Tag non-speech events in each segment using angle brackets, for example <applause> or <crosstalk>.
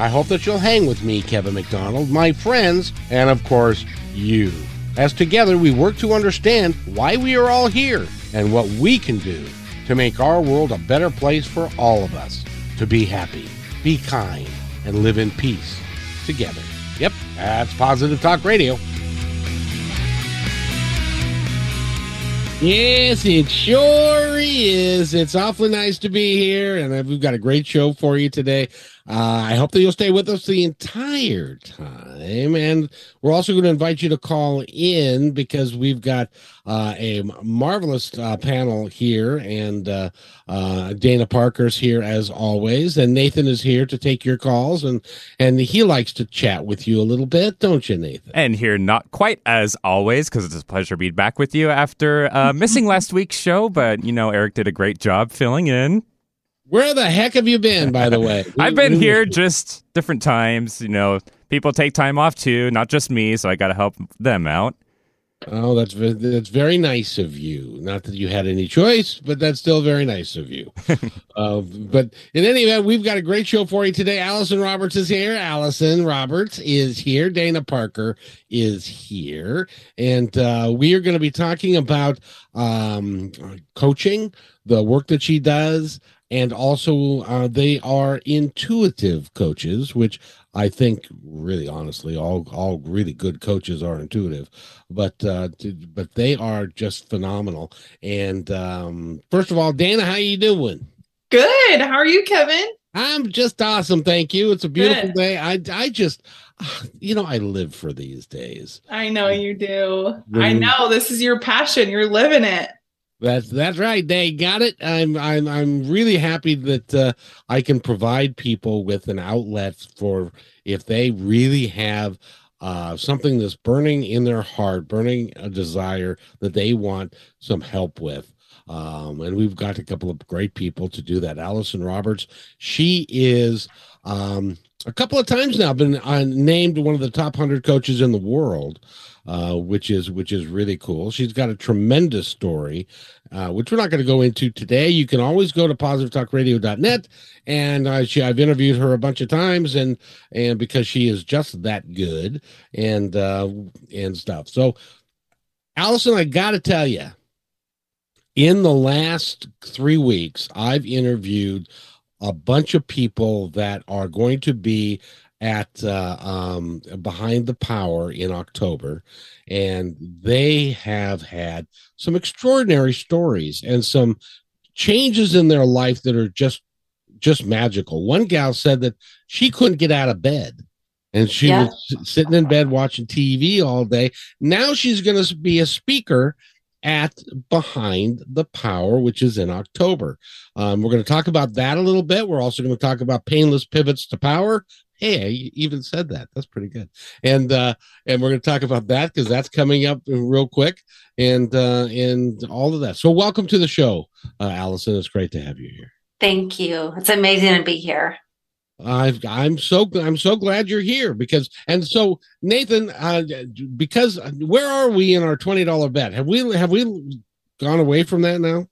I hope that you'll hang with me, Kevin McDonald, my friends, and of course, you. As together we work to understand why we are all here and what we can do to make our world a better place for all of us. To be happy, be kind, and live in peace together. Yep, that's Positive Talk Radio. Yes, it sure is. It's awfully nice to be here, and we've got a great show for you today. Uh, I hope that you'll stay with us the entire time. And we're also going to invite you to call in because we've got uh, a marvelous uh, panel here. And uh, uh, Dana Parker's here as always. And Nathan is here to take your calls. And, and he likes to chat with you a little bit, don't you, Nathan? And here, not quite as always, because it's a pleasure to be back with you after missing last week's show. But, you know, Eric did a great job filling in. Where the heck have you been, by the way? <laughs> I've been here just different times. You know, people take time off too, not just me, so I got to help them out. Oh, that's that's very nice of you. Not that you had any choice, but that's still very nice of you. <laughs> uh, but in any event, we've got a great show for you today. Allison Roberts is here. Allison Roberts is here. Dana Parker is here, and uh, we are going to be talking about um, coaching, the work that she does, and also uh, they are intuitive coaches, which I think really honestly all all really good coaches are intuitive, but uh, but they are just phenomenal. And um, first of all, Dana, how you doing? Good. How are you, Kevin? I'm just awesome, thank you. It's a beautiful Good. day. I I just <sighs> you know I live for these days. I know you do. I know this is your passion. You're living it. That's that's right. They got it. I'm I'm I'm really happy that uh, I can provide people with an outlet for if they really have uh, something that's burning in their heart, burning a desire that they want some help with. Um, and we've got a couple of great people to do that. Allison Roberts, she is um, a couple of times now been uh, named one of the top hundred coaches in the world uh, which is which is really cool. She's got a tremendous story, uh, which we're not going to go into today. You can always go to positivetalkradio.net, and uh, she, I've interviewed her a bunch of times, and and because she is just that good and uh, and stuff. So, Allison, I got to tell you, in the last three weeks, I've interviewed a bunch of people that are going to be at uh, um, Behind the Power in October, and they have had some extraordinary stories and some changes in their life that are just just magical. One gal said that she couldn't get out of bed. And she yeah. was sitting in bed watching TV all day. Now she's going to be a speaker at Behind the Power, which is in October. Um, we're going to talk about that a little bit. We're also going to talk about painless pivots to power Hey, I even said that. That's pretty good. And uh, and we're going to talk about that because that's coming up real quick, and uh, and all of that. So welcome to the show, uh, Allison. It's great to have you here. Thank you. It's amazing to be here. I've, I'm so I'm so glad you're here because and so Nathan, uh, because where are we in our twenty dollar bet? Have we have we gone away from that now?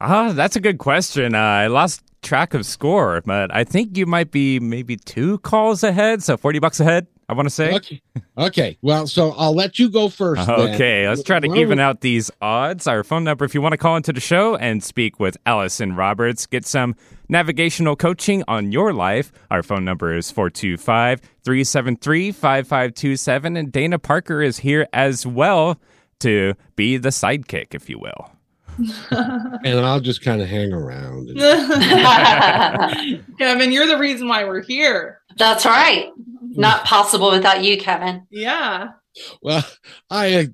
Ah, that's a good question. Uh, I lost track of score, but I think you might be maybe two calls ahead, so 40 bucks ahead, I want to say. Okay. okay. Well, so I'll let you go first. Okay. Then. Let's try to even out these odds. Our phone number, if you want to call into the show and speak with Allison Roberts, get some navigational coaching on your life. Our phone number is 425 373 5527. And Dana Parker is here as well to be the sidekick, if you will. And I'll just kind of hang around. And- <laughs> Kevin, you're the reason why we're here. That's right. Not possible without you, Kevin. Yeah. Well, I, uh,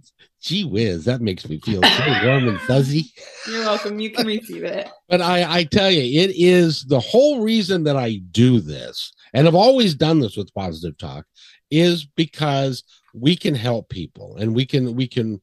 gee whiz, that makes me feel so warm and fuzzy. You're welcome. You can receive it. <laughs> But I, I tell you, it is the whole reason that I do this, and I've always done this with Positive Talk, is because we can help people and we can we can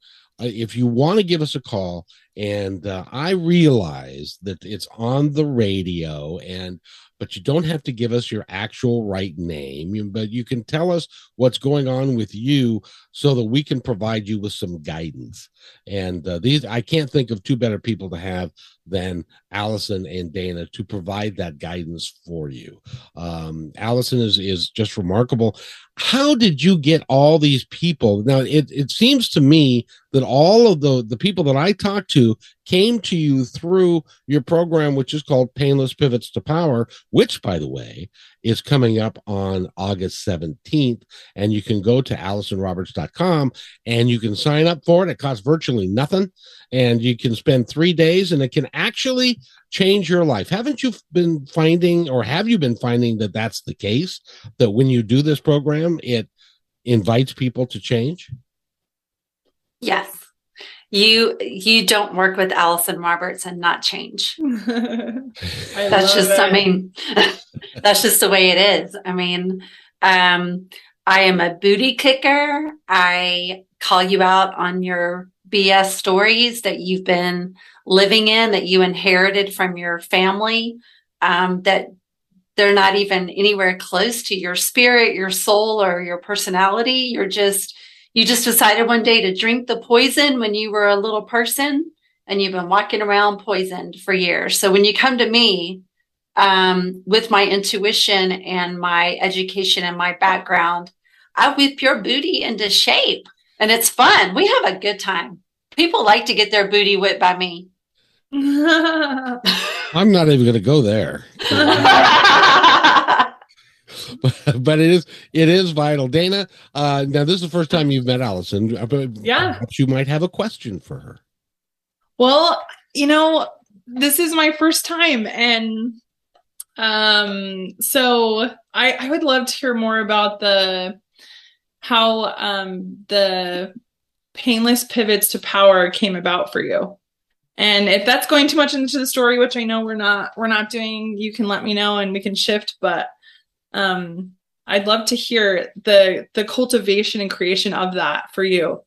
uh, if you want to give us a call and uh, i realize that it's on the radio and but you don't have to give us your actual right name but you can tell us what's going on with you so that we can provide you with some guidance. And uh, these i can't think of two better people to have than allison and dana to provide that guidance for you. Um, allison is is just remarkable. How did you get all these people? Now it, it seems to me that all of the the people that i talk to came to you through your program which is called painless pivots to power which by the way is coming up on august 17th and you can go to allisonroberts.com and you can sign up for it. It costs virtually nothing. And you can spend three days and it can actually change your life. Haven't you been finding or have you been finding that that's the case that when you do this program it invites people to change? Yes you you don't work with allison roberts and not change. <laughs> That's just i mean <laughs> that's just the way it is. I mean um i am a booty kicker. I call you out on your bs stories that you've been living in that you inherited from your family um, that they're not even anywhere close to your spirit your soul or your personality. You're just you just decided one day to drink the poison when you were a little person and you've been walking around poisoned for years. So when you come to me um, with my intuition and my education and my background i whip your booty into shape and it's fun. We have a good time. People like to get their booty whipped by me. <laughs> I'm not even going to go there. <laughs> but, <laughs> but it is it is vital. Dana, uh, now this is the first time you've met Allison. Yeah, perhaps you might have a question for her. Well, you know, this is my first time, and um, so I I would love to hear more about the how um the painless pivots to power came about for you. And if that's going too much into the story, which I know we're not we're not doing, you can let me know and we can shift. But um, I'd love to hear the the cultivation and creation of that for you.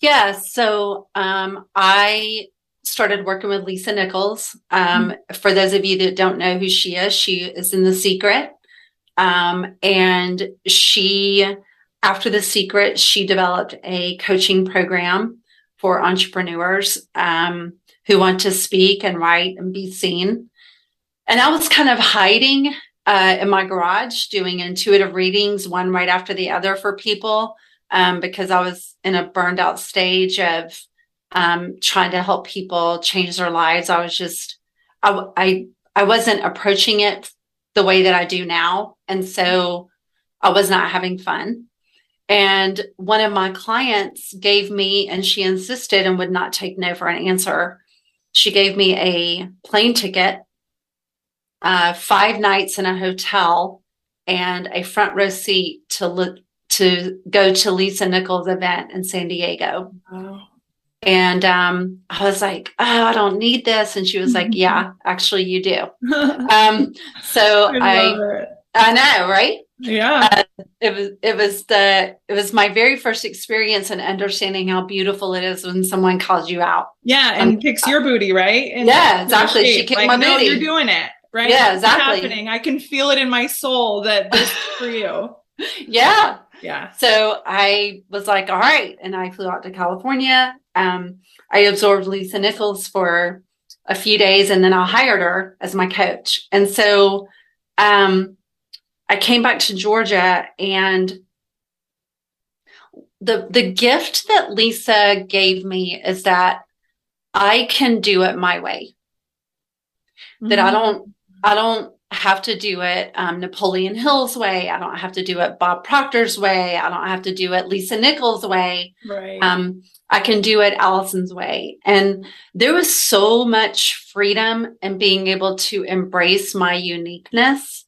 Yeah. So um, I started working with Lisa Nichols. Um, mm-hmm. For those of you that don't know who she is, she is in The Secret. Um, and she, after The Secret, she developed a coaching program for entrepreneurs um, who want to speak and write and be seen. And I was kind of hiding uh, in my garage doing intuitive readings, one right after the other for people, um, because I was in a burned out stage of um, trying to help people change their lives. I was just, I, I, I wasn't approaching it the way that I do now. And so I was not having fun. And one of my clients gave me, and she insisted and would not take no for an answer. She gave me a plane ticket, uh, five nights in a hotel, and a front row seat to to go to Lisa Nichols' event in San Diego. And um, I was like, "Oh, I don't need this," and she was like, <laughs> "Yeah, actually, you do." <laughs> um, so I, I, I know, right? Yeah. Uh, it was it was the it was my very first experience in understanding how beautiful it is when someone calls you out. Yeah, and um, kicks your booty, right? And yeah, exactly. She kicked like, my no, booty. You're doing it, right? Yeah, exactly. It's happening. I can feel it in my soul that this is for you. <laughs> yeah. Yeah. So I was like, all right. And I flew out to California. Um, I absorbed Lisa Nichols for a few days and then I hired her as my coach. And so um I came back to Georgia and the the gift that Lisa gave me is that I can do it my way. Mm-hmm. That I mm-hmm. don't I don't have to do it um, Napoleon Hill's way. I don't have to do it Bob Proctor's way. I don't have to do it Lisa Nichols' way. Right. Um, I can do it Allison's way. And there was so much freedom in being able to embrace my uniqueness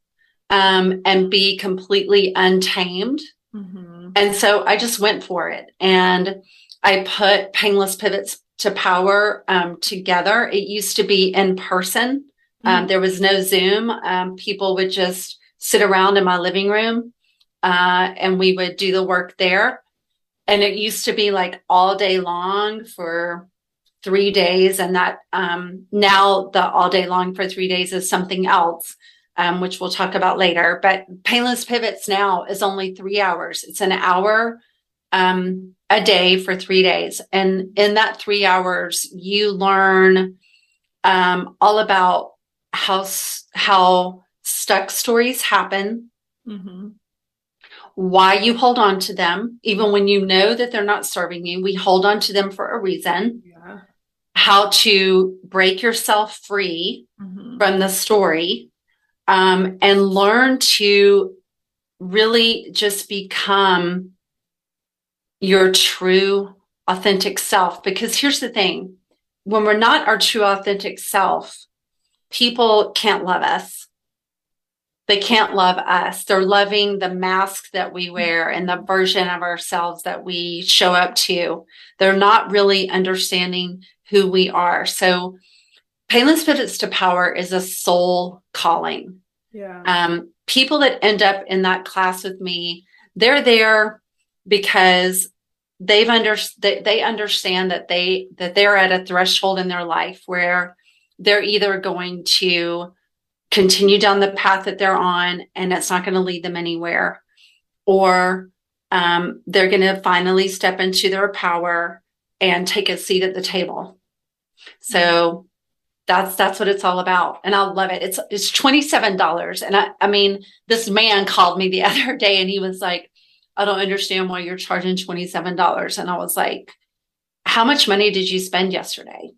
um, and be completely untamed. Mm-hmm. And so I just went for it. And I put Painless Pivots to Power um, together. It used to be in person, um, mm-hmm. there was no Zoom. Um, people would just sit around in my living room. uh, and we would do the work there. And it used to be like all day long for three days. And that um, now the all day long for three days is something else, um, which we'll talk about later. But Painless Pivots now is only three hours. It's an hour um, a day for three days. And in that three hours, you learn um, all about how, how stuck stories happen. Mm-hmm why you hold on to them, even when you know that they're not serving you. We hold on to them for a reason. Yeah. How to break yourself free mm-hmm. from the story um, and learn to really just become your true, authentic self. Because here's the thing when we're not our true, authentic self, people can't love us they can't love us. They're loving the mask that we wear and the version of ourselves that we show up to. They're not really understanding who we are. So, Painless Pivots to Power is a soul calling. Yeah. Um, people that end up in that class with me, they're there because they've under they, they understand that they that they're at a threshold in their life where they're either going to continue down the path that they're on and it's not going to lead them anywhere or um, they're going to finally step into their power and take a seat at the table. So that's that's what it's all about and i love it. It's it's $27 and i i mean this man called me the <laughs> other day and he was like i don't understand why you're charging $27 and i was like how much money did you spend yesterday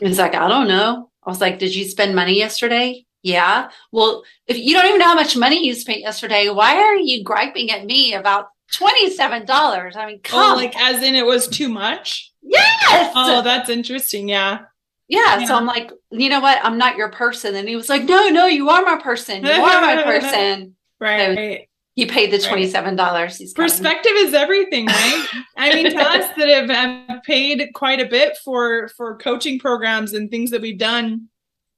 he's like i don't know i was like did you spend money yesterday yeah. Well, if you don't even know how much money you spent yesterday, why are you griping at me about $27? I mean, oh, come. Oh, like as in it was too much? Yes. Oh, that's interesting. Yeah. yeah. Yeah. So I'm like, you know what? I'm not your person. And he was like, no, no, you are my person. You are my <laughs> person. right. So he paid the $27. Right. Perspective is everything, right? I mean, to us <laughs> that have, have paid quite a bit for, for coaching programs and things that we've done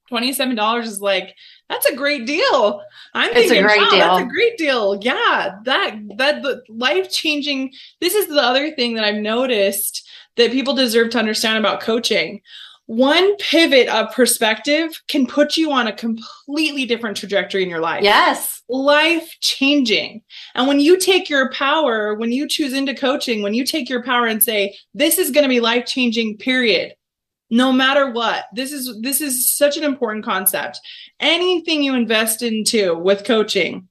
$27 is like that's a great deal. I'm it's thinking, a great wow, deal. That's a great deal. Yeah, that that the life changing. This is the other thing that I've noticed that people deserve to understand about coaching. One pivot of perspective can put you on a completely different trajectory in your life. Yes. Life changing. And when you take your power, when you choose into coaching, when you take your power and say, this is going to be life changing, period no matter what this is this is such an important concept anything you invest into with coaching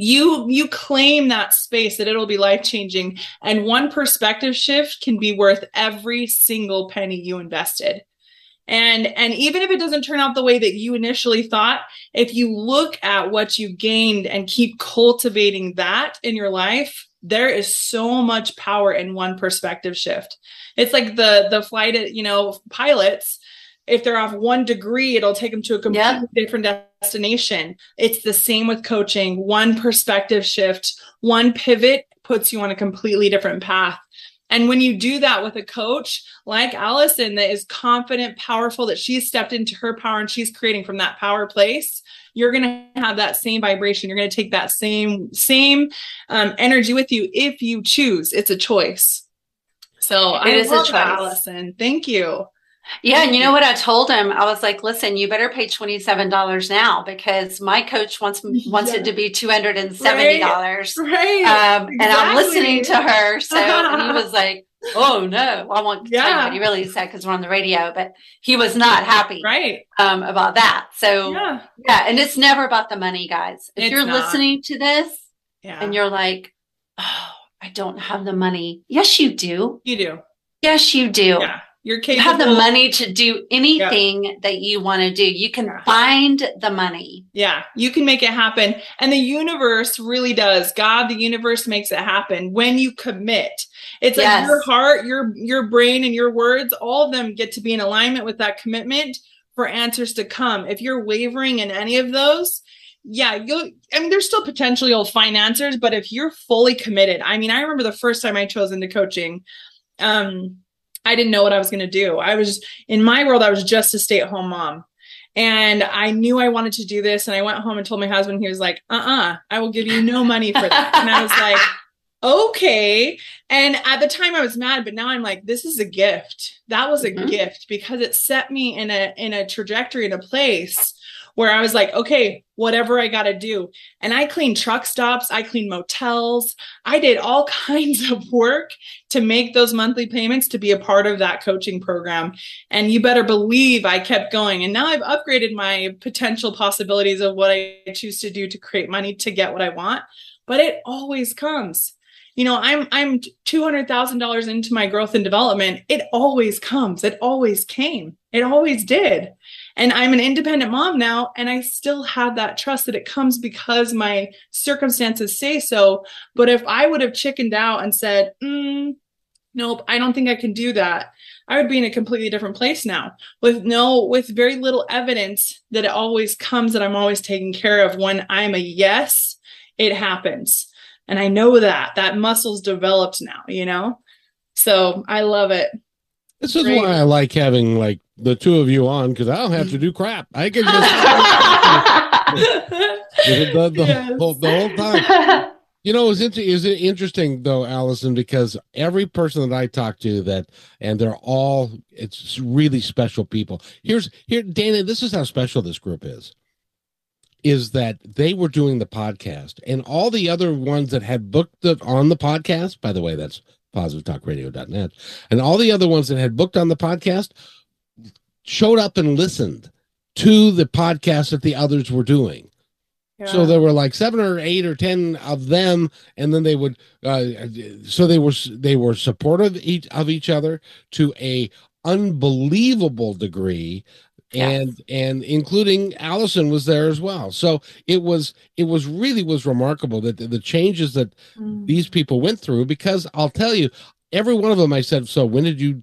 you you claim that space that it'll be life changing and one perspective shift can be worth every single penny you invested and and even if it doesn't turn out the way that you initially thought if you look at what you gained and keep cultivating that in your life there is so much power in one perspective shift it's like the the flight, you know, pilots. If they're off one degree, it'll take them to a completely yep. different destination. It's the same with coaching. One perspective shift, one pivot puts you on a completely different path. And when you do that with a coach like Allison, that is confident, powerful, that she's stepped into her power and she's creating from that power place, you're going to have that same vibration. You're going to take that same same um, energy with you if you choose. It's a choice. So it I is love a choice. Allison. Thank you. Yeah, and you know what I told him? I was like, "Listen, you better pay twenty seven dollars now because my coach wants <laughs> wants yeah. it to be two hundred and seventy dollars." Right. right. Um, exactly. And I'm listening to her, so he was <laughs> like, "Oh no, I want yeah." What he really said because we're on the radio, but he was not happy, right, um, about that. So yeah, yeah, and it's never about the money, guys. If it's you're not. listening to this, yeah. and you're like, "Oh." I don't have the money. Yes, you do. You do. Yes, you do. Yeah. You're capable. You have the money to do anything yeah. that you want to do. You can yeah. find the money. Yeah, you can make it happen. And the universe really does. God, the universe makes it happen when you commit. It's yes. like your heart, your your brain and your words, all of them get to be in alignment with that commitment for answers to come. If you're wavering in any of those, yeah, you'll, I mean, there's still potential you'll find answers, but if you're fully committed, I mean, I remember the first time I chose into coaching, um, I didn't know what I was going to do. I was in my world, I was just a stay at home mom. And I knew I wanted to do this. And I went home and told my husband, he was like, uh uh I will give you no money for that. and I was like, <laughs> okay. And at the time I was mad, but now I'm like, this is a gift. That was a mm-hmm. gift because it set me in a in a trajectory in a place where I was like, okay, whatever I got to do. And I cleaned truck stops, I cleaned motels, I did all <laughs> kinds of work to make those monthly payments to be a part of that coaching program. And you better believe I kept going. And now I've upgraded my potential possibilities of what I choose to do to create money to get what I want. But it always comes you know i'm i'm $200000 into my growth and development it always comes it always came it always did and i'm an independent mom now and i still have that trust that it comes because my circumstances say so but if i would have chickened out and said mm, nope i don't think i can do that i would be in a completely different place now with no with very little evidence that it always comes that i'm always taken care of when i'm a yes it happens and I know that that muscle's developed now, you know? So I love it. This is Great. why I like having like the two of you on because I don't have to do crap. I can just <laughs> the, the, yes. whole, the whole time. You know, is it is it interesting though, Allison, because every person that I talk to that, and they're all, it's really special people. Here's here, Dana. This is how special this group is is that they were doing the podcast and all the other ones that had booked it on the podcast, by the way, that's positivetalkradio.net, and all the other ones that had booked on the podcast showed up and listened to the podcast that the others were doing. Yeah. So there were like seven or eight or ten of them, and then they would. Uh, so they were they were supportive each of each other to a unbelievable degree and and including Allison was there as well. So it was it was really was remarkable that the, the changes that mm. these people went through. Because I'll tell you, every one of them, I said, "So when did you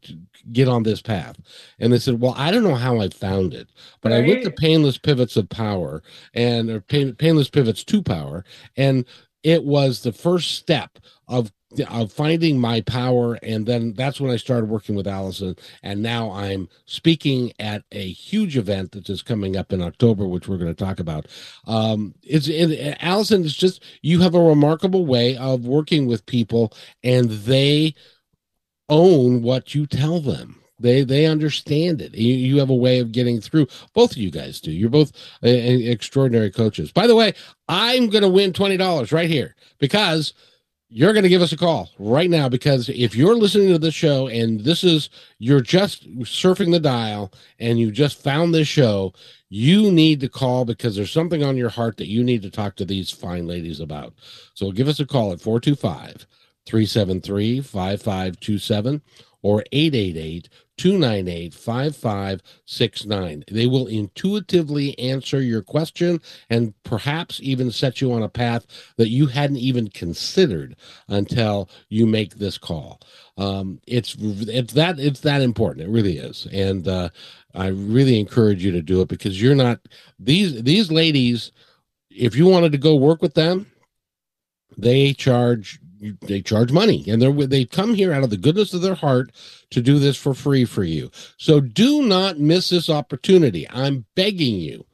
get on this path?" And they said, "Well, I don't know how I found it, but right. I went to Painless Pivots of Power and or pain, Painless Pivots to Power, and it was the first step of of finding my power and then that's when i started working with allison and now i'm speaking at a huge event that is coming up in october which we're going to talk about. Um it's it, allison is just you have a remarkable way of working with people and they own what you tell them. They they understand it. You, you have a way of getting through. Both of you guys do. You're both uh, extraordinary coaches. By the way i'm going to win $20 right here because you're going to give us a call right now because if you're listening to this show and this is you're just surfing the dial and you just found this show you need to call because there's something on your heart that you need to talk to these fine ladies about. So give us a call at 425 373 5527 or 888 298 5569. They will intuitively answer your question and perhaps even set you on a path that you hadn't even considered until you make this call. Um, it's it's that it's that important. It really is, and uh, I really encourage you to do it because you're not these these ladies. If you wanted to go work with them, they charge they charge money and they they come here out of the goodness of their heart to do this for free for you. So do not miss this opportunity. I'm begging you.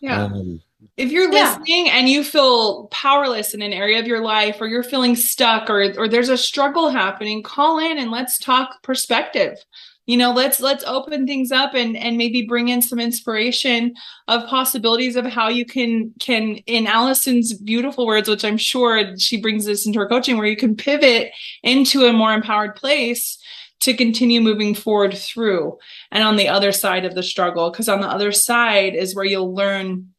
Yeah. Um, if you're listening yeah. and you feel powerless in an area of your life or you're feeling stuck or or there's a struggle happening call in and let's talk perspective you know let's let's open things up and and maybe bring in some inspiration of possibilities of how you can can in allison's beautiful words which i'm sure she brings this into her coaching where you can pivot into a more empowered place to continue moving forward through and on the other side of the struggle. Because on the other side is where you'll learn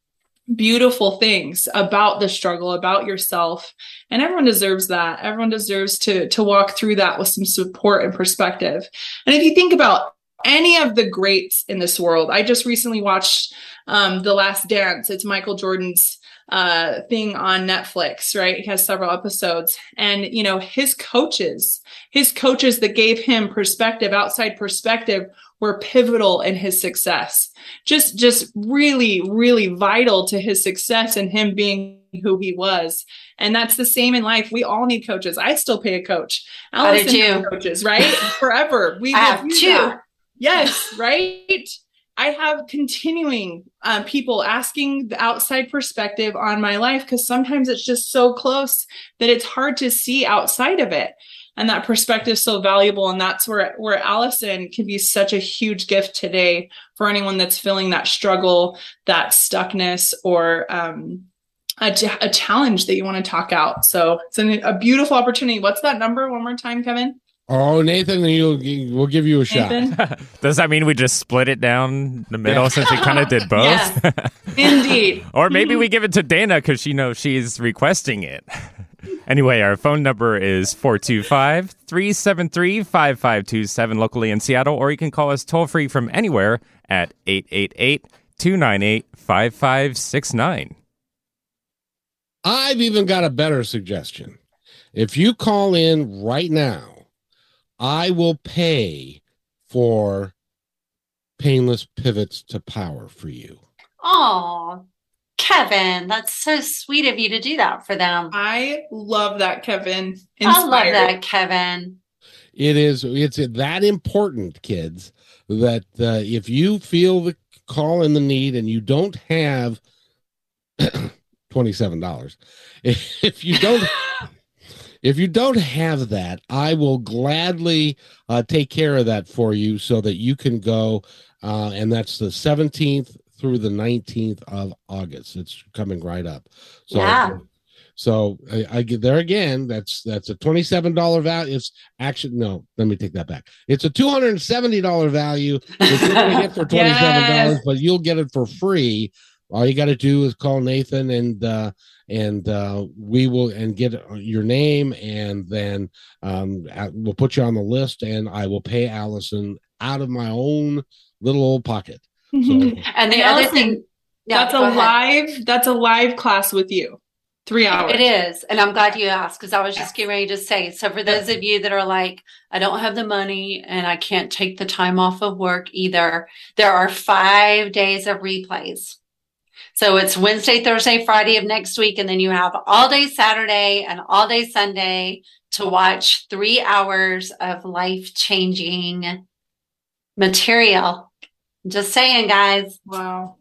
beautiful things about the struggle about yourself. And everyone deserves that. Everyone deserves to to walk through that with some support and perspective. And if you think about any of the greats in this world i just recently watched um the last dance. It's michael jordan's uh thing on netflix right? He has several episodes. And you know his coaches his coaches that gave him perspective outside perspective were pivotal in his success. Just just really really vital to his success and him being who he was. And that's the same in life. We all need coaches. I still pay a coach. Allison coaches right? <laughs> Forever. We have two. that. yes right? I have continuing uh, people asking the outside perspective on my life because sometimes it's just so close that it's hard to see outside of it. And that perspective is so valuable. And that's where, where Allison can be such a huge gift today for anyone that's feeling that struggle, that stuckness, or um, a, a challenge that you want to talk out. So it's an, a beautiful opportunity. What's that number one more time, Kevin? Oh, Nathan, you'll we'll give you a Nathan? shot. <laughs> Does that mean we just split it down the middle since we kind of did both? Yeah. Indeed. <laughs> or maybe we give it to Dana because she knows she's requesting it. <laughs> anyway, our phone number is 425 373 5527 locally in Seattle, or you can call us toll free from anywhere at 888 298 5569. I've even got a better suggestion. If you call in right now, I will pay for painless pivots to power for you. Oh, Kevin, that's so sweet of you to do that for them. I love that, Kevin. I love that, Kevin. It is it's that important, kids, that uh, if you feel the call and the need and you don't have <coughs> $27, <laughs> if you don't <laughs> if you don't have that, I will gladly uh, take care of that for you so that you can go. Uh, and that's the 17th through the 19th of August. It's coming right up. So, Yeah. so I, I get there again. That's that's a $27 value. It's actually no. Let me take that back. It's a $270 value. Which you're gonna get <laughs> for $27, Yes. but you'll get it for free. All you got to do is call Nathan and uh, and uh, we will and get your name and then um, we'll put you on the list and I will pay Allison out of my own little old pocket. So <laughs> And the And other thing, yeah, that's a go ahead. live. That's a live class with you. Three hours. It is. And I'm glad you asked because I was just getting ready to say. So, for those of you that are like, I don't have the money and I can't take the time off of work either, there are five days of replays. So, it's Wednesday, Thursday, Friday of next week. And then you have all day Saturday and all day Sunday to watch three hours of life changing material. Just saying, guys. Wow.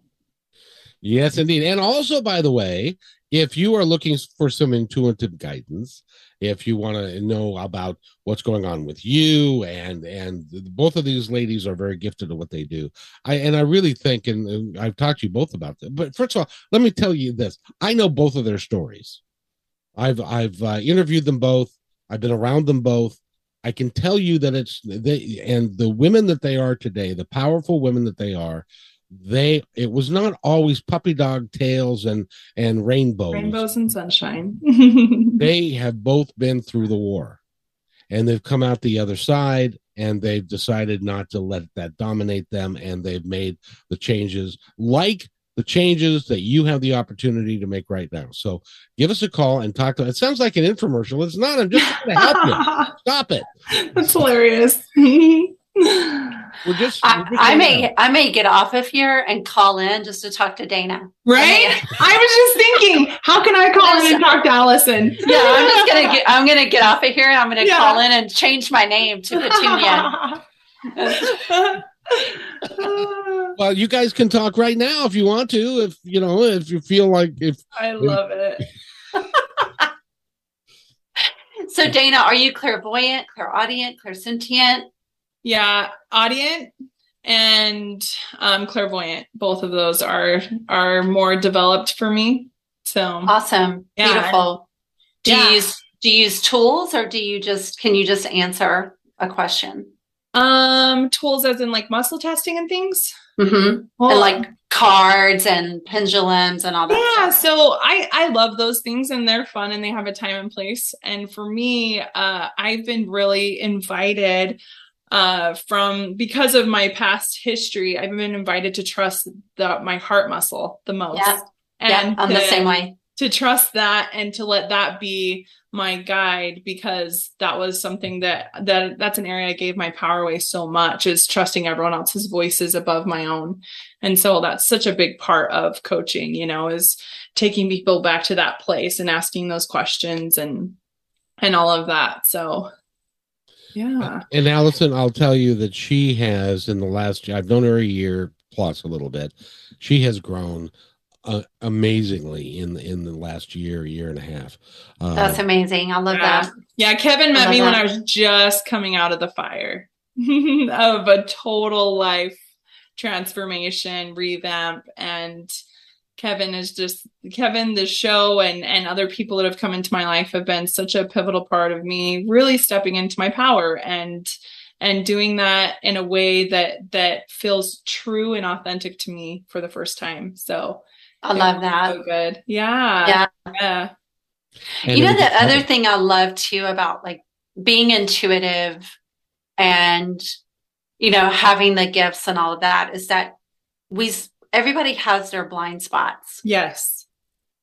Yes, indeed. And also, by the way, if you are looking for some intuitive guidance, if you want to know about what's going on with you, and and both of these ladies are very gifted at what they do. I and I really think, and, and I've talked to you both about that. But first of all, let me tell you this: I know both of their stories. I've I've uh, interviewed them both. I've been around them both. I can tell you that it's they and the women that they are today, the powerful women that they are, they it was not always puppy dog tails and and rainbows. Rainbows and sunshine. <laughs> <laughs> They have both been through the war, and they've come out the other side, and they've decided not to let that dominate them, and they've made the changes like the changes that you have the opportunity to make right now. So give us a call and talk to. It sounds like an infomercial. It's not. I'm just trying to help you. <laughs> Stop it. That's hilarious. <laughs> We're just. I, we're just I hanging may out. I may get off of here and call in just to talk to Dana. right? I was just thinking, how can I call in and talk to Allison? Yeah, I'm just gonna get I'm gonna get off of here and I'm gonna Yeah. call in and change my name to Petunia. <laughs> <laughs> Well, you guys can talk right now if you want to. If you know, if you feel like if I love it. <laughs> so Dana, are you clairvoyant, clairaudient, clairsentient? Yeah, audient and um, clairvoyant. Both of those are are more developed for me. So Awesome. Yeah. Beautiful. Do Yeah. you use do you use tools or do you just can you just answer a question? Um tools as in like muscle testing and things. Mm-hmm. Well, and like cards and pendulums and all that. yeah stuff. so i i love those things and they're fun and they have a time and place and for me uh i've been really invited uh from because of my past history i've been invited to trust the my heart muscle the most Yeah. yeah, I'm the same way. To trust that and to let that be my guide because that was something that that that's an area I gave my power away so much is trusting everyone else's voices above my own. And so that's such a big part of coaching, you know, is taking people back to that place and asking those questions and and all of that. So yeah. Uh, and Allison, I'll tell you that she has in the last I've known her a year, plus a little bit. She has grown uh, amazingly in the in the last year, year and a half. Uh, That's amazing. I love yeah. that. Yeah, Kevin met me that. when I was just coming out of the fire <laughs> of a total life transformation, revamp, and Kevin is just Kevin, the show and and other people that have come into my life have been such a pivotal part of me really stepping into my power and and doing that in a way that that feels true and authentic to me for the first time. So I love that. So good. Yeah. Yeah. Yeah. you know the other thing I love too about like being intuitive and you know having the gifts and all of that is that we everybody has their blind spots. Yes.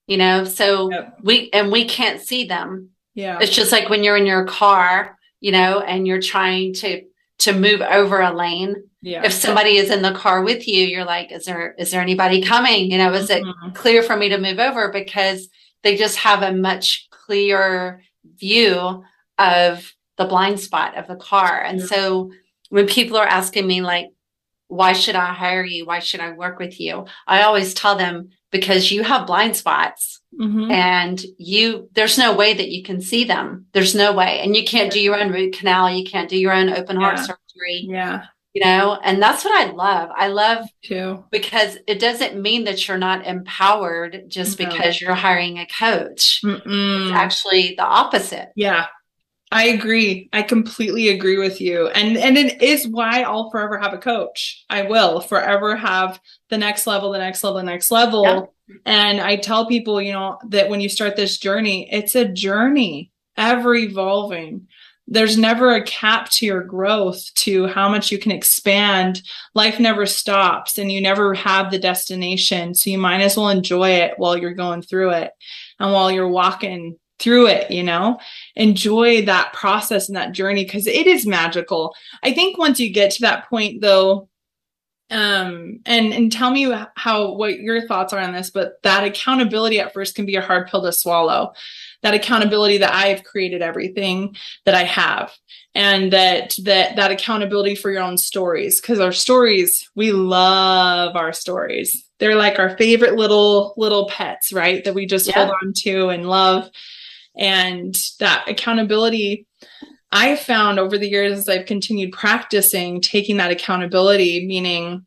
You know, so yep. we and we can't see them. Yeah. It's just like when you're in your car, you know, and you're trying to to move over a lane. Yeah. If somebody is in the car with you, you're like, is there is there anybody coming? You know, is mm-hmm. it clear for me to move over? Because they just have a much clearer view of the blind spot of the car. And so when people are asking me like, why should I hire you? Why should I work with you? I always tell them because you have blind spots mm-hmm. and you there's no way that you can see them. There's no way. And you can't do your own root canal, you can't do your own open heart yeah. surgery. Yeah. You know, and that's what I love. I love too because it doesn't mean that you're not empowered just no. because you're hiring a coach. Mm-mm. It's actually the opposite. Yeah. I agree. I completely agree with you. And and it is why I'll forever have a coach. I will forever have the next level, the next level, the next level. Yeah. And I tell people, you know, that when you start this journey, it's a journey, ever evolving. There's never a cap to your growth, to how much you can expand. Life never stops and you never have the destination. So you might as well enjoy it while you're going through it and while you're walking through it, you know, enjoy that process and that journey because it is magical. I think once you get to that point though, um, and and tell me how what your thoughts are on this, but that accountability at first can be a hard pill to swallow. That accountability that I've created everything that I have and that that that accountability for your own stories because our stories we love our stories they're like our favorite little little pets right that we just yeah. hold on to and love and that accountability I found over the years as I've continued practicing taking that accountability, meaning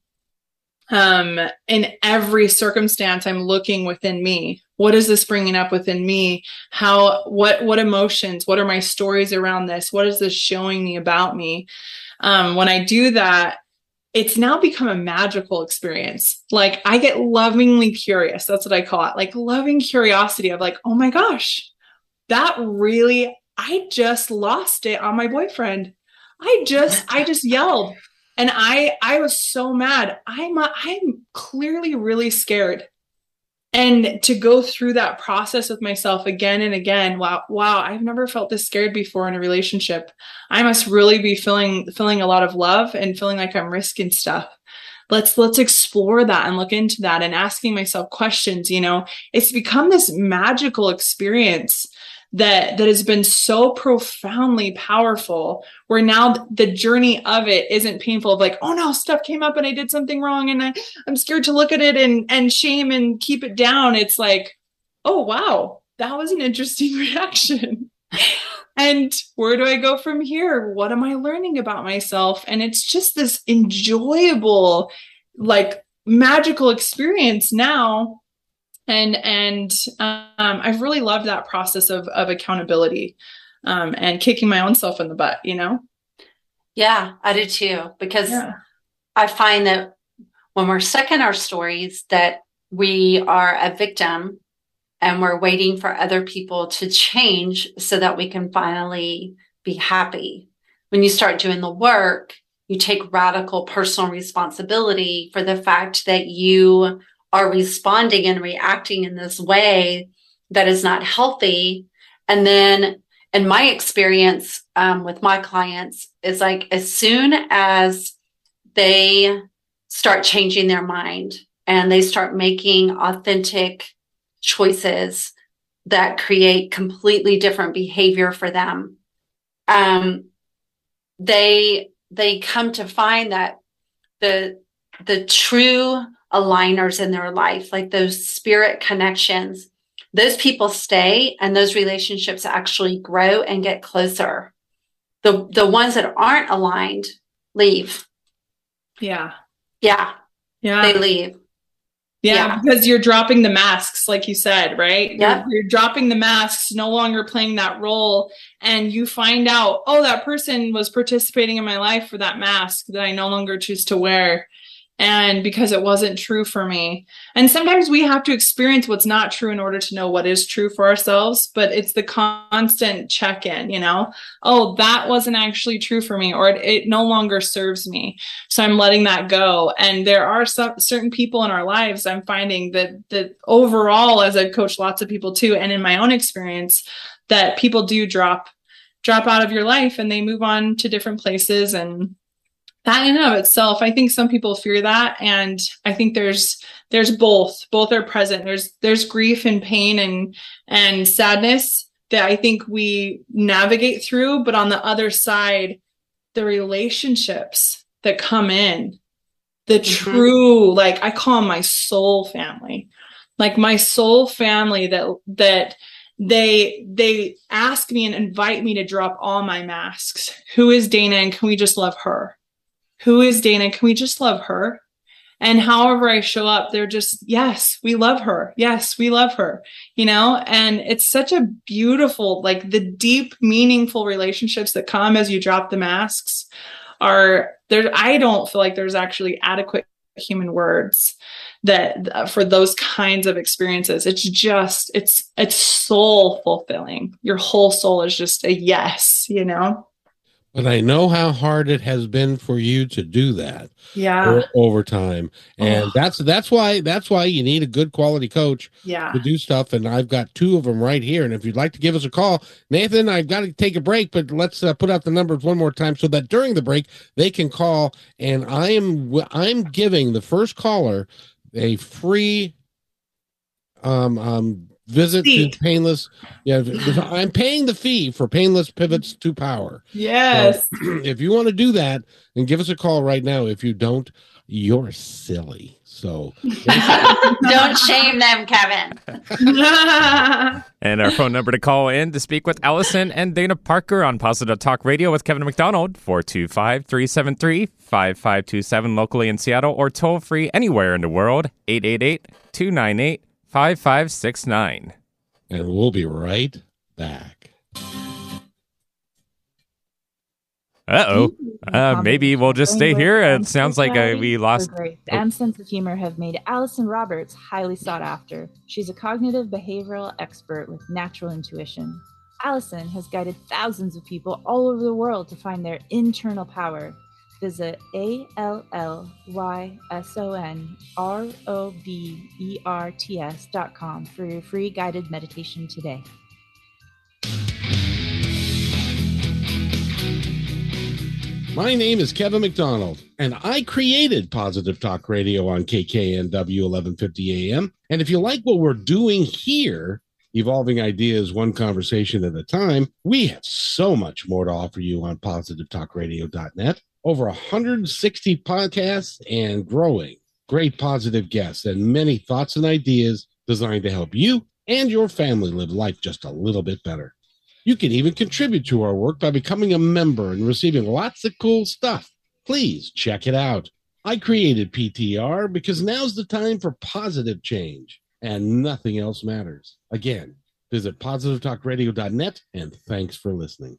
um, in every circumstance, I'm looking within me. What is this bringing up within me? How, what, what emotions? What are my stories around this? What is this showing me about me? Um, when I do that, it's now become a magical experience. Like I get lovingly curious. That's what I call it. Like loving curiosity of like, oh my gosh, that really I just lost it on my boyfriend. I just I just yelled and I I was so mad. I'm I'm clearly really scared. And to go through that process with myself again and again, wow, wow, I've never felt this scared before in a relationship. I must really be feeling feeling a lot of love and feeling like I'm risking stuff let's let's explore that and look into that and asking myself questions you know it's become this magical experience that that has been so profoundly powerful where now the journey of it isn't painful of like oh no stuff came up and i did something wrong and I, i'm scared to look at it and and shame and keep it down. It's like oh wow that was an interesting <laughs> reaction. And where do i go from here? What am i learning about myself? And it's just this enjoyable like magical experience now and and um, I've really loved that process of of accountability um, and kicking my own self in the butt. You know. Yeah, I do too because yeah. I find that when we're stuck in our stories, that we are a victim and we're waiting for other people to change so that we can finally be happy. When you start doing the work, you take radical personal responsibility for the fact that you are responding and reacting in this way that is not healthy. And then, in my experience um, with my clients, is like as soon as they start changing their mind and they start making authentic choices that create completely different behavior for them um, they they come to find that the the true aligners in their life, like those spirit connections, those people stay and those relationships actually grow and get closer. The the ones that aren't aligned leave. Yeah. Yeah. Yeah. They leave. Yeah, Yeah. because you're dropping the masks, like you said, right? You're- Yeah. You're, dropping the masks, no longer playing that role. And you find out, oh, that person was participating in my life for that mask that I no longer choose to wear. And because it wasn't true for me. And sometimes we have to experience what's not true in order to know what is true for ourselves. But it's the constant check in, you know? Oh, that wasn't actually true for me, or it, it no longer serves me so i'm letting that go and there are some certain people in our lives i'm finding that that overall as i've coached lots of people too and in my own experience that people do drop drop out of your life and they move on to different places and that in and of itself i think some people fear that and i think there's there's both. Both are present. There's there's grief and pain and and sadness that i think we navigate through but on the other side the relationships that come in the Mhm. true like i call my soul family. Like my soul family that that they they ask me and invite me to drop all my masks. Who is dana and can we just love her who is dana? Can we just love her? And however i show up they're just yes we love her. Yes we love her you know? And it's such a beautiful like the deep meaningful relationships that come as you drop the masks are there i don't feel like there's actually adequate human words that for those kinds of experiences. It's just it's it's soul fulfilling. Your whole soul is just a yes you know But I know how hard it has been for you to do that yeah over time, and Oh. that's that's why that's why you need a good quality coach yeah to do stuff. And I've got two of them right here. And if you'd like to give us a call, Nathan, I've got to take a break, but let's uh, put out the numbers one more time so that during the break they can call. And I am I'm giving the first caller a free um um visit Seat. to painless. Yeah, I'm paying the fee for painless pivots to power. yes <clears throat> if you want to do that, then give us a call right now. If you don't, you're silly. So <laughs> Don't <laughs> shame them, Kevin. <laughs> And our phone number to call in to speak with Allyson and Dana Parker on Positive Talk Radio with Kevin McDonald, 425 373 5527 locally in Seattle or toll free anywhere in the world, 888 298 5569. and we'll be right back. Uh oh. Uh, maybe we'll just stay here. It sounds like uh, we lost. Her grace oh. and sense of humor have made Allyson Roberts highly sought after. She's a cognitive behavioral expert with natural intuition. Allyson has guided thousands of people all over the world to find their internal power. Visit A L L Y S O N R O B E R T S dot com for your free guided meditation today. My name is Kevin McDonald, and I created Positive Talk Radio on KKNW 1150 AM. And if you like what we're doing here, evolving ideas one conversation at a time, we have so much more to offer you on positivetalkradio.net. Over 160 podcasts and growing. Great positive guests and many thoughts and ideas designed to help you and your family live life just a little bit better. You can even contribute to our work by becoming a member and receiving lots of cool stuff. Please check it out. I created PTR because now's the time for positive change and nothing else matters. Again, visit positivetalkradio.net and thanks for listening.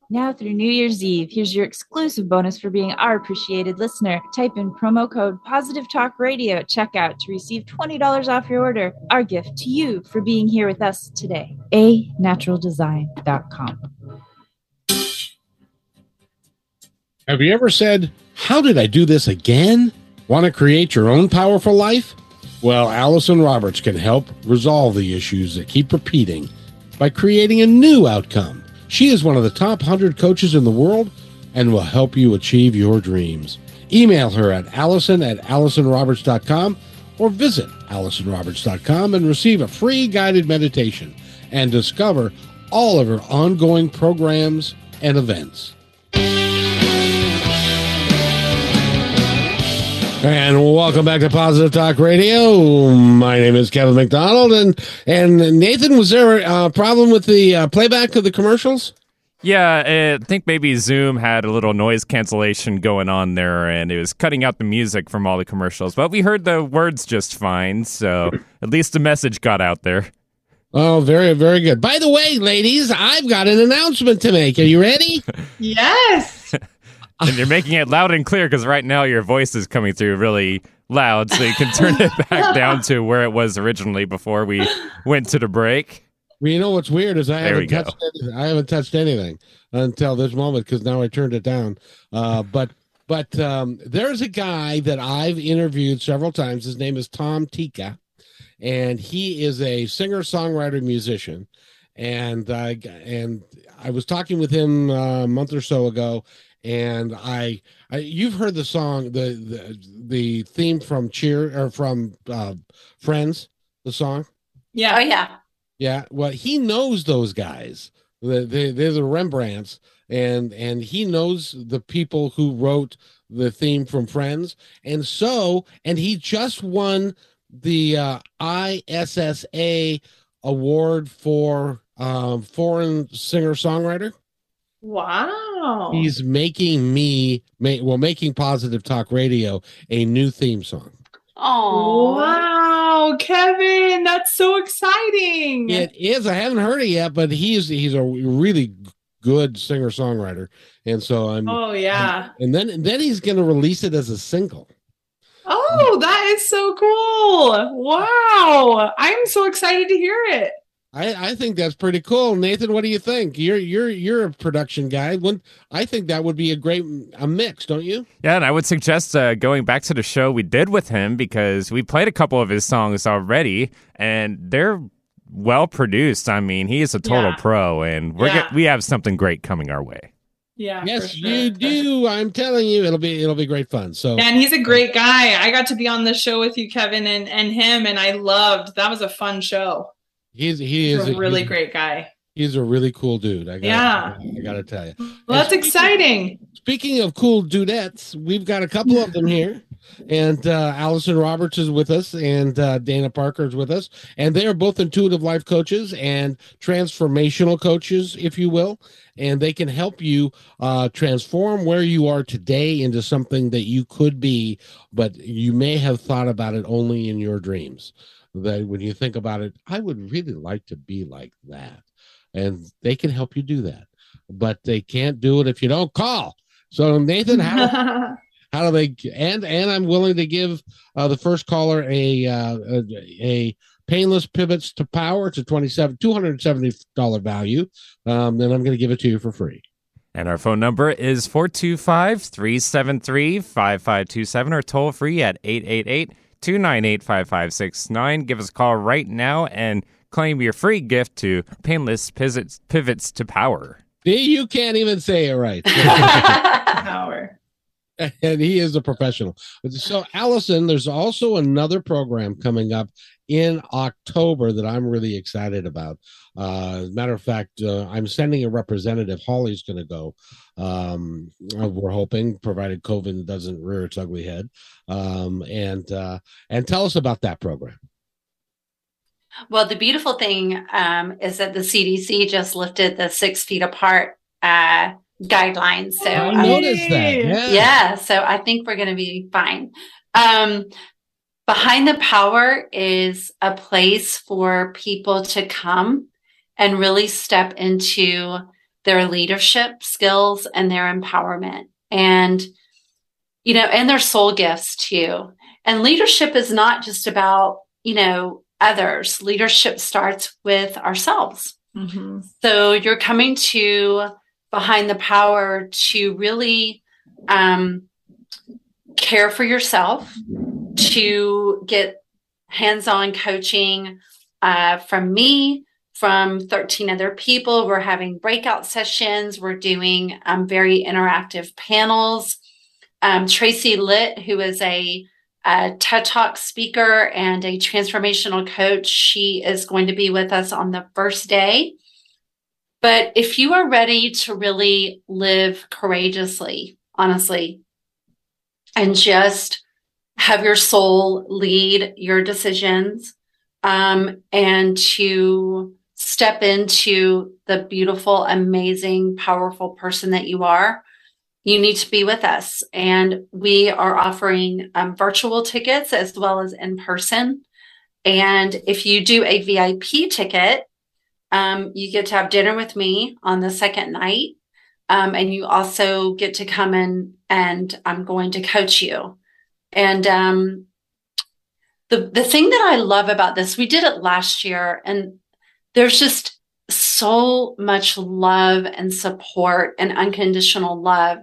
Now through New Year's Eve, here's your exclusive bonus for being our appreciated listener. Type in promo code Positive Talk Radio at checkout to receive $20 off your order. Our gift to you for being here with us today. A naturaldesign.com. Have you ever said, How did I do this again? Want to create your own powerful life? Well, Allyson Roberts can help resolve the issues that keep repeating by creating a new outcome. She is one of the top 100 coaches in the world and will help you achieve your dreams. Email her at allyson at allysonroberts.com or visit allysonroberts.com and receive a free guided meditation and discover all of her ongoing programs and events. And welcome back to Positive Talk Radio. My name is Kevin McDonald, and and Nathan, was there a problem with the uh, playback of the commercials? Yeah, I think maybe Zoom had a little noise cancellation going on there, and it was cutting out the music from all the commercials. But we heard the words just fine, so at least the message got out there. Oh, very, very good. By the way, ladies, I've got an announcement to make. Are you ready? <laughs> yes. And you're making it loud and clear because right now your voice is coming through really loud, so you can turn it <laughs> back down to where it was originally before we went to the break. Well, you know what's weird is I there haven't touched anything. I haven't touched anything until this moment because now I turned it down. Uh, but but um, there's a guy that I've interviewed several times. His name is Tom Tika, and he is a singer songwriter musician. And I and I was talking with him uh, a month or so ago, and I, I you've heard the song the the, the theme from Cheer or from uh, Friends, the song. Yeah. Oh yeah. Yeah. Well, he knows those guys. The, they, they're the Rembrandts, and and he knows the people who wrote the theme from Friends, and so and he just won the uh, ISSA award for um, foreign singer songwriter. Wow. He's making me, well, making Positive Talk Radio a new theme song. Oh, wow, Kevin, that's so exciting. It is. I haven't heard it yet, but he's he's a really good singer songwriter, and so I'm. Oh yeah. And, and then and then he's going to release it as a single. Oh, that is so cool! Wow, I'm so excited to hear it. I, I think that's pretty cool, Nathan. What do you think? You're you're you're a production guy. When I think that would be a great a mix, don't you? Yeah, and I would suggest uh, going back to the show we did with him because we played a couple of his songs already, and they're well produced. I mean, he is a total yeah. pro, and we're yeah. we have something great coming our way. Yeah. Yes, sure. you do. I'm telling you, it'll be it'll be great fun. So and he's a great guy. I got to be on the show with you, Kevin, and and him, and I loved that was a fun show. He's he is a really great guy. He's a really cool dude. I gotta, yeah, I, I gotta tell you. Well, that's speaking, exciting. Speaking of cool dudettes, we've got a couple of them here, and uh, Allyson Roberts is with us, and uh, Dana Parker is with us, and they are both intuitive life coaches and transformational coaches, if you will, and they can help you uh, transform where you are today into something that you could be, but you may have thought about it only in your dreams that when you think about it, I would really like to be like that. And they can help you do that, but they can't do it if you don't call. So, Nathan, how, <laughs> how do they? And and I'm willing to give uh, the first caller a, uh, a, a painless pivots to power. It's a twenty-seven two hundred seventy dollar value. Um, then I'm going to give it to you for free. And our phone number is 425 373 5527 or toll free at 888 298 5569. Give us a call right now and claim your free gift to Painless Pivots, pivots to Power. You can't even say it right. <laughs> <laughs> power. <laughs> And he is a professional. So, Allyson, there's also another program coming up in October that I'm really excited about. Uh, matter of fact, uh, I'm sending a representative. Holly's going to go. Um, uh, we're hoping, provided COVID doesn't rear its ugly head. Um, and uh, and tell us about that program. Well, the beautiful thing um, is that the CDC just lifted the six feet apart uh, guidelines. So I noticed that. Yeah. yeah. So I think we're going to be fine. Um, Behind the Power is a place for people to come and really step into their leadership skills and their empowerment and you know and their soul gifts too and leadership is not just about you know others leadership starts with ourselves mm-hmm. so you're coming to behind the power to really um, care for yourself to get hands-on coaching uh, from me from 13 other people. We're having breakout sessions. We're doing um, very interactive panels. Um, Tracy Litt, who is a, a TED Talk speaker and a transformational coach, she is going to be with us on the first day. But if you are ready to really live courageously, honestly, and just have your soul lead your decisions um, and to step into the beautiful, amazing, powerful person that you are, you need to be with us. And we are offering um, virtual tickets as well as in person. And if you do a VIP ticket, um, you get to have dinner with me on the second night. Um, and you also get to come in and I'm going to coach you. And um, the the thing that I love about this, we did it last year, and there's just so much love and support and unconditional love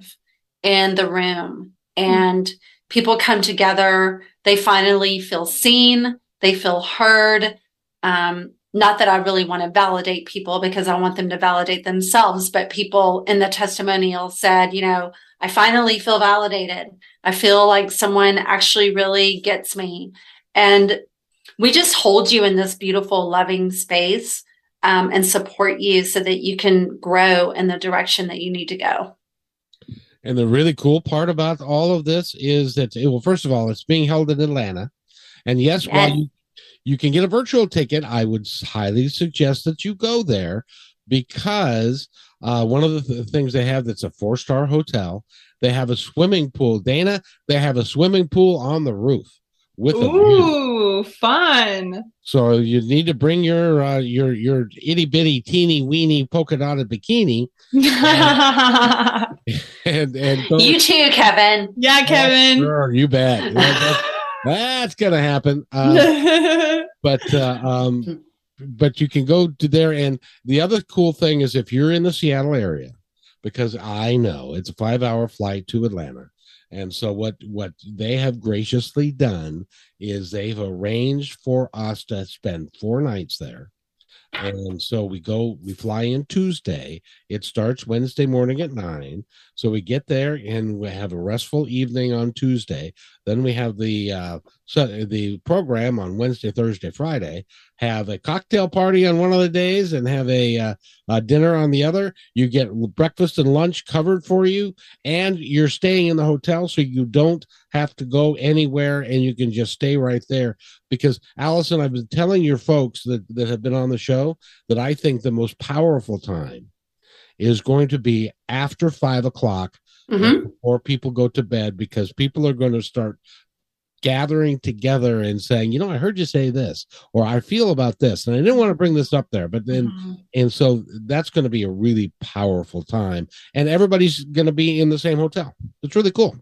in the room. And people come together, they finally feel seen, they feel heard. Um, not that I really want to validate people because I want them to validate themselves, but people in the testimonial said, you know, I finally feel validated. I feel like someone actually really gets me. And we just hold you in this beautiful, loving space um, and support you so that you can grow in the direction that you need to go. And the really cool part about all of this is that, it, well, first of all, it's being held in Atlanta. And yes, yes. while you, you can get a virtual ticket, I would highly suggest that you go there because uh, one of the th- things they have that's a four star hotel, they have a swimming pool. Dana, they have a swimming pool on the roof with Ooh, fun. So you need to bring your uh, your your itty bitty teeny weeny polka dotted bikini. <laughs> and, and, and you too, Kevin. Yeah, Kevin. sure, you bet. That's, gonna happen. Uh, <laughs> but uh, um, but you can go to there, and the other cool thing is if you're in the Seattle area, because I know it's a five hour flight to Atlanta. And so what what they have graciously done is they've arranged for us to spend four nights there. And so we go, we fly in Tuesday. It starts Wednesday morning at nine. So we get there and we have a restful evening on Tuesday. Then we have the uh, so the program on Wednesday, Thursday, Friday. Have a cocktail party on one of the days and have a, uh, a dinner on the other. You get breakfast and lunch covered for you, and you're staying in the hotel, so you don't have to go anywhere, and you can just stay right there. Because Allyson, I've been telling your folks that that have been on the show that I think the most powerful time is going to be after five o'clock mm-hmm. before people go to bed because people are going to start gathering together and saying, you know, I heard you say this, or I feel about this, and I didn't want to bring this up there, but then, mm-hmm. and so that's going to be a really powerful time, and everybody's going to be in the same hotel. It's really cool.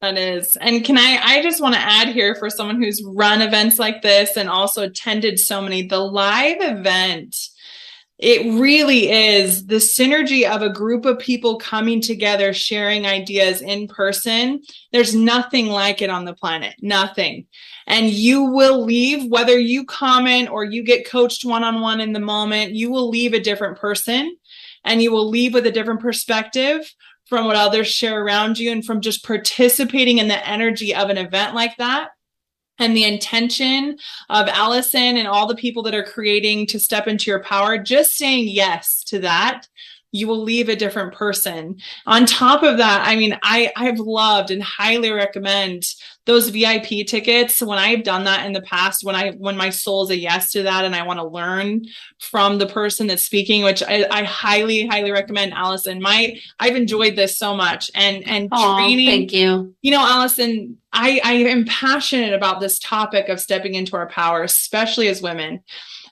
That is. And can I I just want to add here for someone who's run events like this and also attended so many the live event it really is the synergy of a group of people coming together, sharing ideas in person. There's nothing like it on the planet, nothing. And you will leave, whether you comment or you get coached one on one in the moment, you will leave a different person and you will leave with a different perspective from what others share around you and from just participating in the energy of an event like that and the intention of Allyson and all the people that are creating to step into your power, just saying yes to that you will leave a different person. On top of that, I mean, I I've loved and highly recommend those VIP tickets. When I've done that in the past, when I when my soul's a yes to that and I want to learn from the person that's speaking, which I, I highly, highly recommend Allyson. My I've enjoyed this so much and and Aww, training. Thank you. You know, Allyson, I, I am passionate about this topic of stepping into our power, especially as women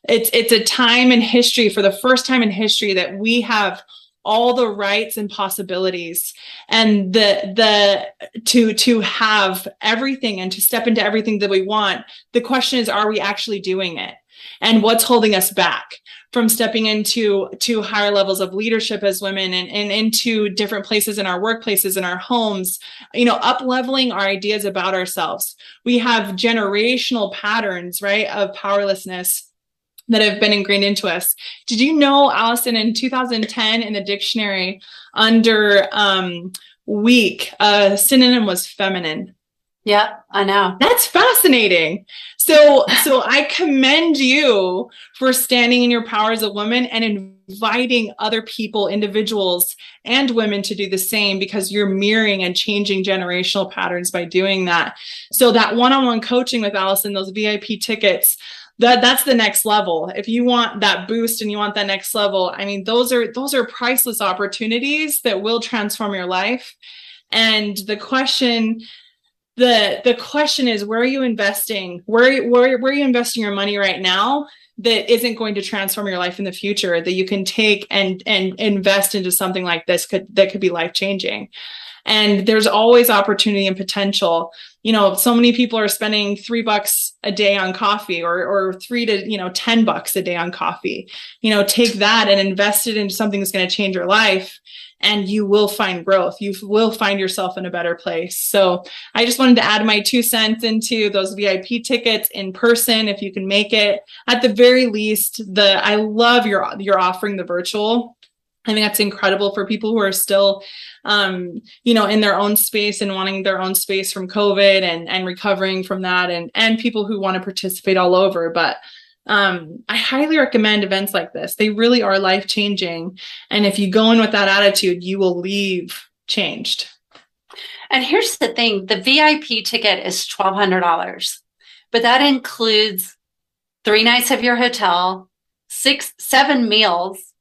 it's it's a time in history for the first time in history that we have all the rights and possibilities and the the to to have everything and to step into everything that we want. The question is are we actually doing it? And what's holding us back from stepping into to higher levels of leadership as women and, and into different places in our workplaces in our homes you know up leveling our ideas about ourselves? We have generational patterns right of powerlessness that have been ingrained into us. Did you know, Allyson, in 2010 in the dictionary under um, weak, a synonym was feminine. Yeah, I know. That's fascinating. So, so I commend you for standing in your power as a woman and inviting other people, individuals and women to do the same because you're mirroring and changing generational patterns by doing that. So that one-on-one coaching with Allyson, those VIP tickets, that that's the next level. If you want that boost and you want that next level, I mean, those are those are priceless opportunities that will transform your life. And the question the the question is where are you investing where where where are you investing your money right now that isn't going to transform your life in the future that you can take and and invest into something like this could that could be life changing and there's always opportunity and potential you know so many people are spending three bucks a day on coffee or or three to you know ten bucks a day on coffee you know take that and invest it into something that's going to change your life and you will find growth. You will find yourself in a better place. So I just wanted to add my two cents into those VIP tickets in person if you can make it. At the very least, the I love your you're offering the virtual. I think that's incredible for people who are still, um, you know, in their own space and wanting their own space from COVID and and recovering from that, and and people who want to participate all over. But um, I highly recommend events like this. They really are life changing. And if you go in with that attitude, you will leave changed. And here's the thing the VIP ticket is $1,200, but that includes three nights of your hotel, six, seven meals,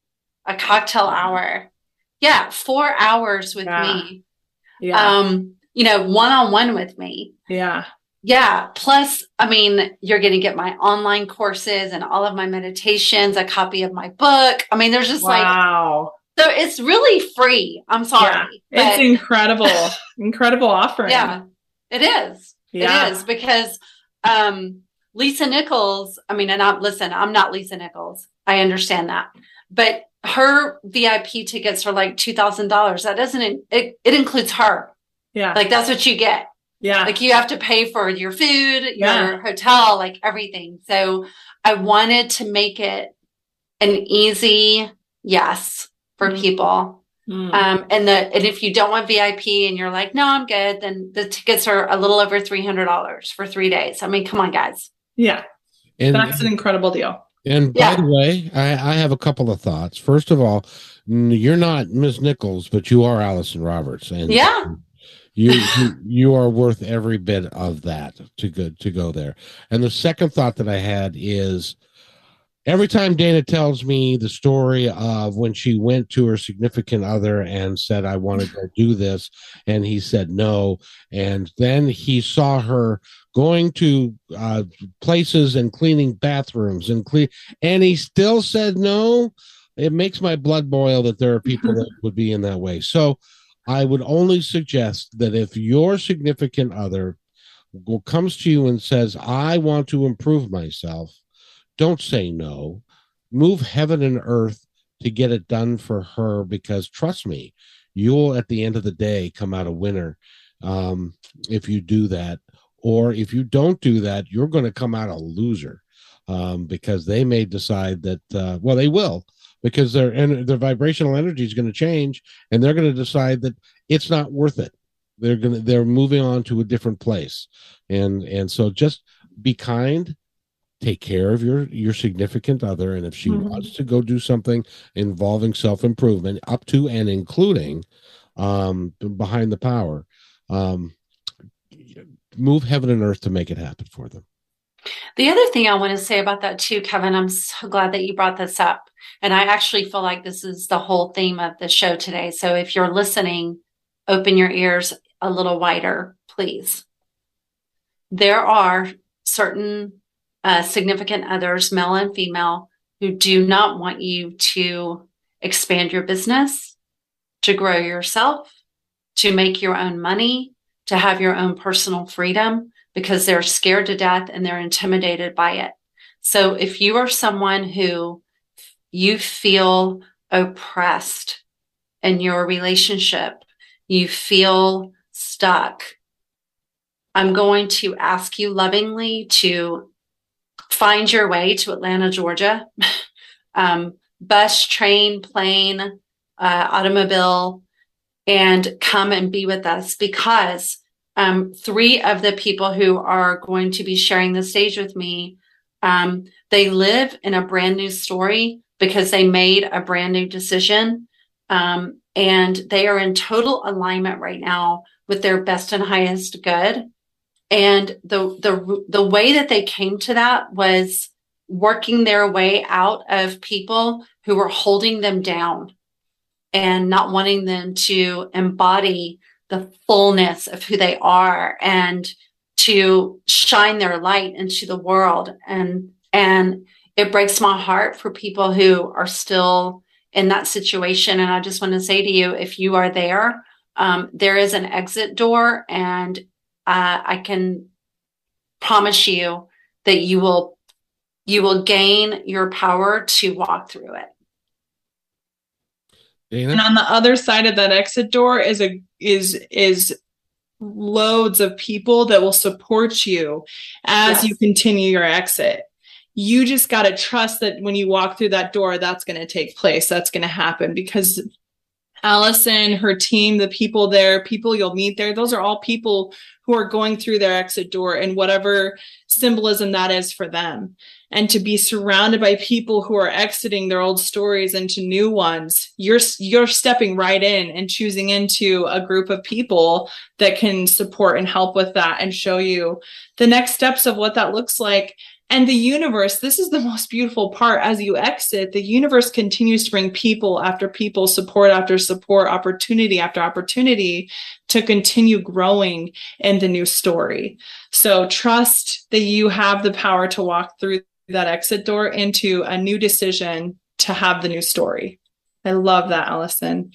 a cocktail hour. Yeah, four hours with yeah. me. Yeah. Um, you know, one on one with me. Yeah. Yeah. Plus, I mean, you're going to get my online courses and all of my meditations, a copy of my book. I mean, there's just wow. like, wow. so it's really free. I'm sorry. Yeah, it's incredible, <laughs> incredible offering. Yeah, it is. Yeah. It is because um, Lisa Nichols, I mean, and I'm, listen, I'm not Lisa Nichols. I understand that. But her VIP tickets are like $2,000. That doesn't, it, it includes her. Yeah. Like that's what you get. Yeah. Like you have to pay for your food, yeah. your hotel, like everything. So I wanted to make it an easy yes for mm. people. Mm. Um, and the and if you don't want VIP and you're like, no, I'm good, then the tickets are a little over three hundred dollars for three days. I mean, come on, guys. Yeah. And, That's an incredible deal. And by yeah. the way, I, I have a couple of thoughts. First of all, you're not Miss Nichols, but you are Allyson Roberts. And yeah you, you you are worth every bit of that to go to go there. And the second thought that I had is every time Dana tells me the story of when she went to her significant other and said, I want to go do this, and he said no, and then he saw her going to uh, places and cleaning bathrooms and clean, and he still said no. It makes my blood boil that there are people that would be in that way. So I would only suggest that if your significant other comes to you and says, I want to improve myself, don't say no. Move heaven and earth to get it done for her because trust me, you'll at the end of the day come out a winner um, if you do that. Or if you don't do that, you're going to come out a loser um, because they may decide that, uh, well, they will because their and their vibrational energy is going to change and they're going to decide that it's not worth it they're going to they're moving on to a different place and and so just be kind take care of your your significant other and if she mm-hmm. wants to go do something involving self-improvement up to and including um behind the power um move heaven and earth to make it happen for them the other thing I want to say about that too, Kevin, I'm so glad that you brought this up. And I actually feel like this is the whole theme of the show today. So if you're listening, open your ears a little wider, please. There are certain uh, significant others, male and female, who do not want you to expand your business, to grow yourself, to make your own money, to have your own personal freedom because they're scared to death and they're intimidated by it. So if you are someone who you feel oppressed in your relationship, you feel stuck, I'm going to ask you lovingly to find your way to Atlanta, Georgia. <laughs> um, bus, train, plane, uh, automobile, and come and be with us because um, three of the people who are going to be sharing the stage with me, um, they live in a brand new story because they made a brand new decision. Um, and they are in total alignment right now with their best and highest good. And the, the, the way that they came to that was working their way out of people who were holding them down and not wanting them to embody the fullness of who they are and to shine their light into the world. And and it breaks my heart for people who are still in that situation. And i just want to say to you if you are there um, there is an exit door and uh, i can promise you that you will you will gain your power to walk through it Dana? And on the other side of that exit door is a is is loads of people that will support you as yes. you continue your exit. You just got to trust that when you walk through that door, that's going to take place. That's going to happen because Allison, her team, the people there, people you'll meet there, those are all people who are going through their exit door and whatever symbolism that is for them. And to be surrounded by people who are exiting their old stories into new ones you're you're stepping right in and choosing into a group of people that can support and help with that and show you the next steps of what that looks like and the universe this is the most beautiful part as you exit the universe continues to bring people after people support after support opportunity after opportunity to continue growing in the new story so trust that you have the power to walk through that exit door into a new decision to have the new story. I love that, Allyson.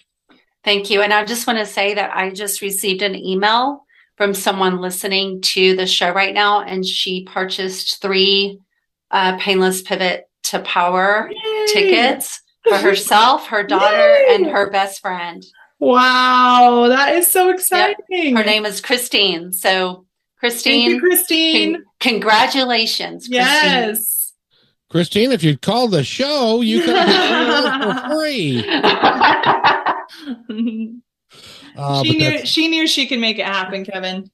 Thank you. And I just want to say that I just received an email from someone listening to the show right now, and she purchased three uh, Painless Pivot to Power Yay! tickets for herself, her <laughs> daughter, Yay! and her best friend. Wow, that is so exciting. Yep. Her name is Christine. So, Christine, you, Christine, con- congratulations. Christine. Yes. Christine, if you'd call the show, you could <laughs> have for free. <laughs> uh, she knew she knew she could make it happen, Kevin.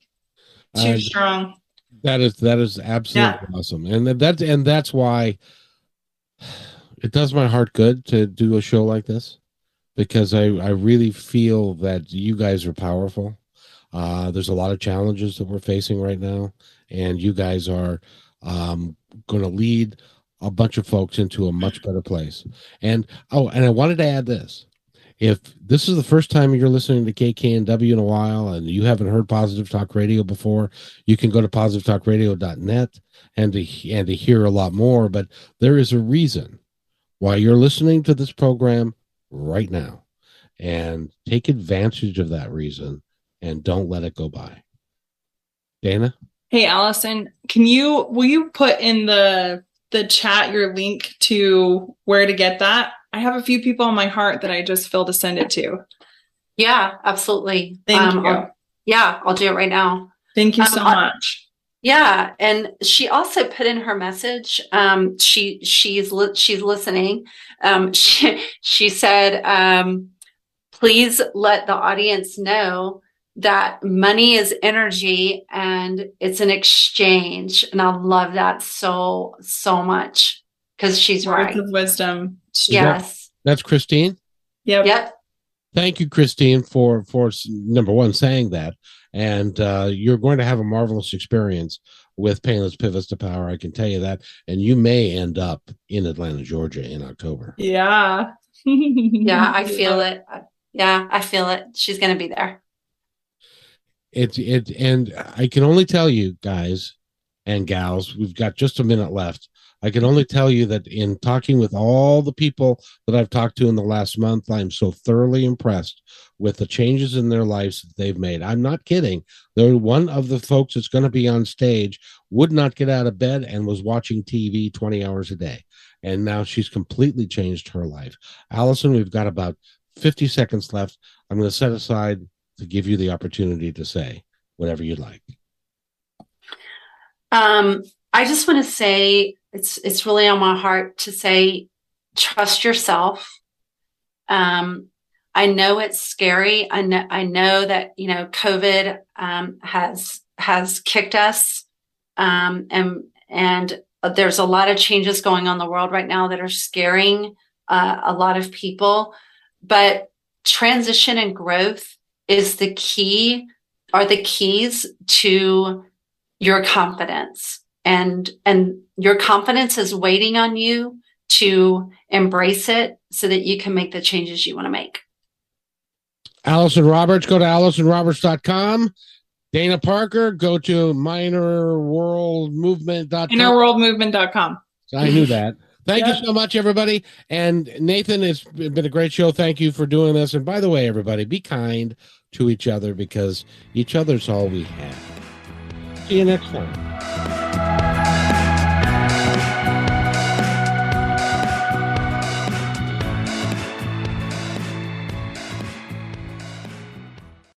Too uh, strong. That is that is absolutely yeah. awesome, and that's and that's why it does my heart good to do a show like this because I I really feel that you guys are powerful. Uh, there's a lot of challenges that we're facing right now, and you guys are um, going to lead a bunch of folks into a much better place. And oh, and I wanted to add this. If this is the first time you're listening to KKNW in a while and you haven't heard Positive Talk Radio before, you can go to positivetalkradio.net and to and to hear a lot more, but there is a reason why you're listening to this program right now. And take advantage of that reason and don't let it go by. Dana? Hey Allyson, can you will you put in the the chat your link to where to get that? I have a few people on my heart that I just feel to send it to. Yeah, absolutely. Thank um, you. I'll, yeah, I'll do it right now. Thank you so um, much. Yeah, and she also put in her message. Um, she she's li- she's listening. Um, <laughs> she she said, um, "Please let the audience know that money is energy and it's an exchange. And I love that so, so much because she's Words right. of wisdom. Yes. That, that's Christine. Yep. Yep. Thank you, Christine, for for number one saying that, and uh, you're going to have a marvelous experience with Painless Pivots to Power. I can tell you that, and you may end up in Atlanta, Georgia, in October. Yeah. <laughs> yeah, I feel it. Yeah, I feel it. She's going to be there It's it and I can only tell you guys and gals, we've got just a minute left. I can only tell you that in talking with all the people that I've talked to in the last month, I'm so thoroughly impressed with the changes in their lives that they've made. I'm not kidding. They're one of the folks that's going to be on stage would not get out of bed and was watching TV 20 hours a day. And now she's completely changed her life. Allyson, we've got about 50 seconds left. I'm going to set aside to give you the opportunity to say whatever you'd like. Um, I just want to say it's it's really on my heart to say trust yourself. Um, I know it's scary. I know I know that you know COVID um, has has kicked us, um, and and there's a lot of changes going on in the world right now that are scaring uh, a lot of people. But transition and growth is the key, are the keys to your confidence. And, and your confidence is waiting on you to embrace it so that you can make the changes you want to make. Allyson Roberts, go to AllysonRoberts.com. Dana Parker, go to minorworldmovement.com. Minorworldmovement.com. I knew that. Thank yep. you so much, everybody. And Nathan, it's been a great show. Thank you for doing this. And by the way, everybody, be kind to each other because each other's all we have. See you next time.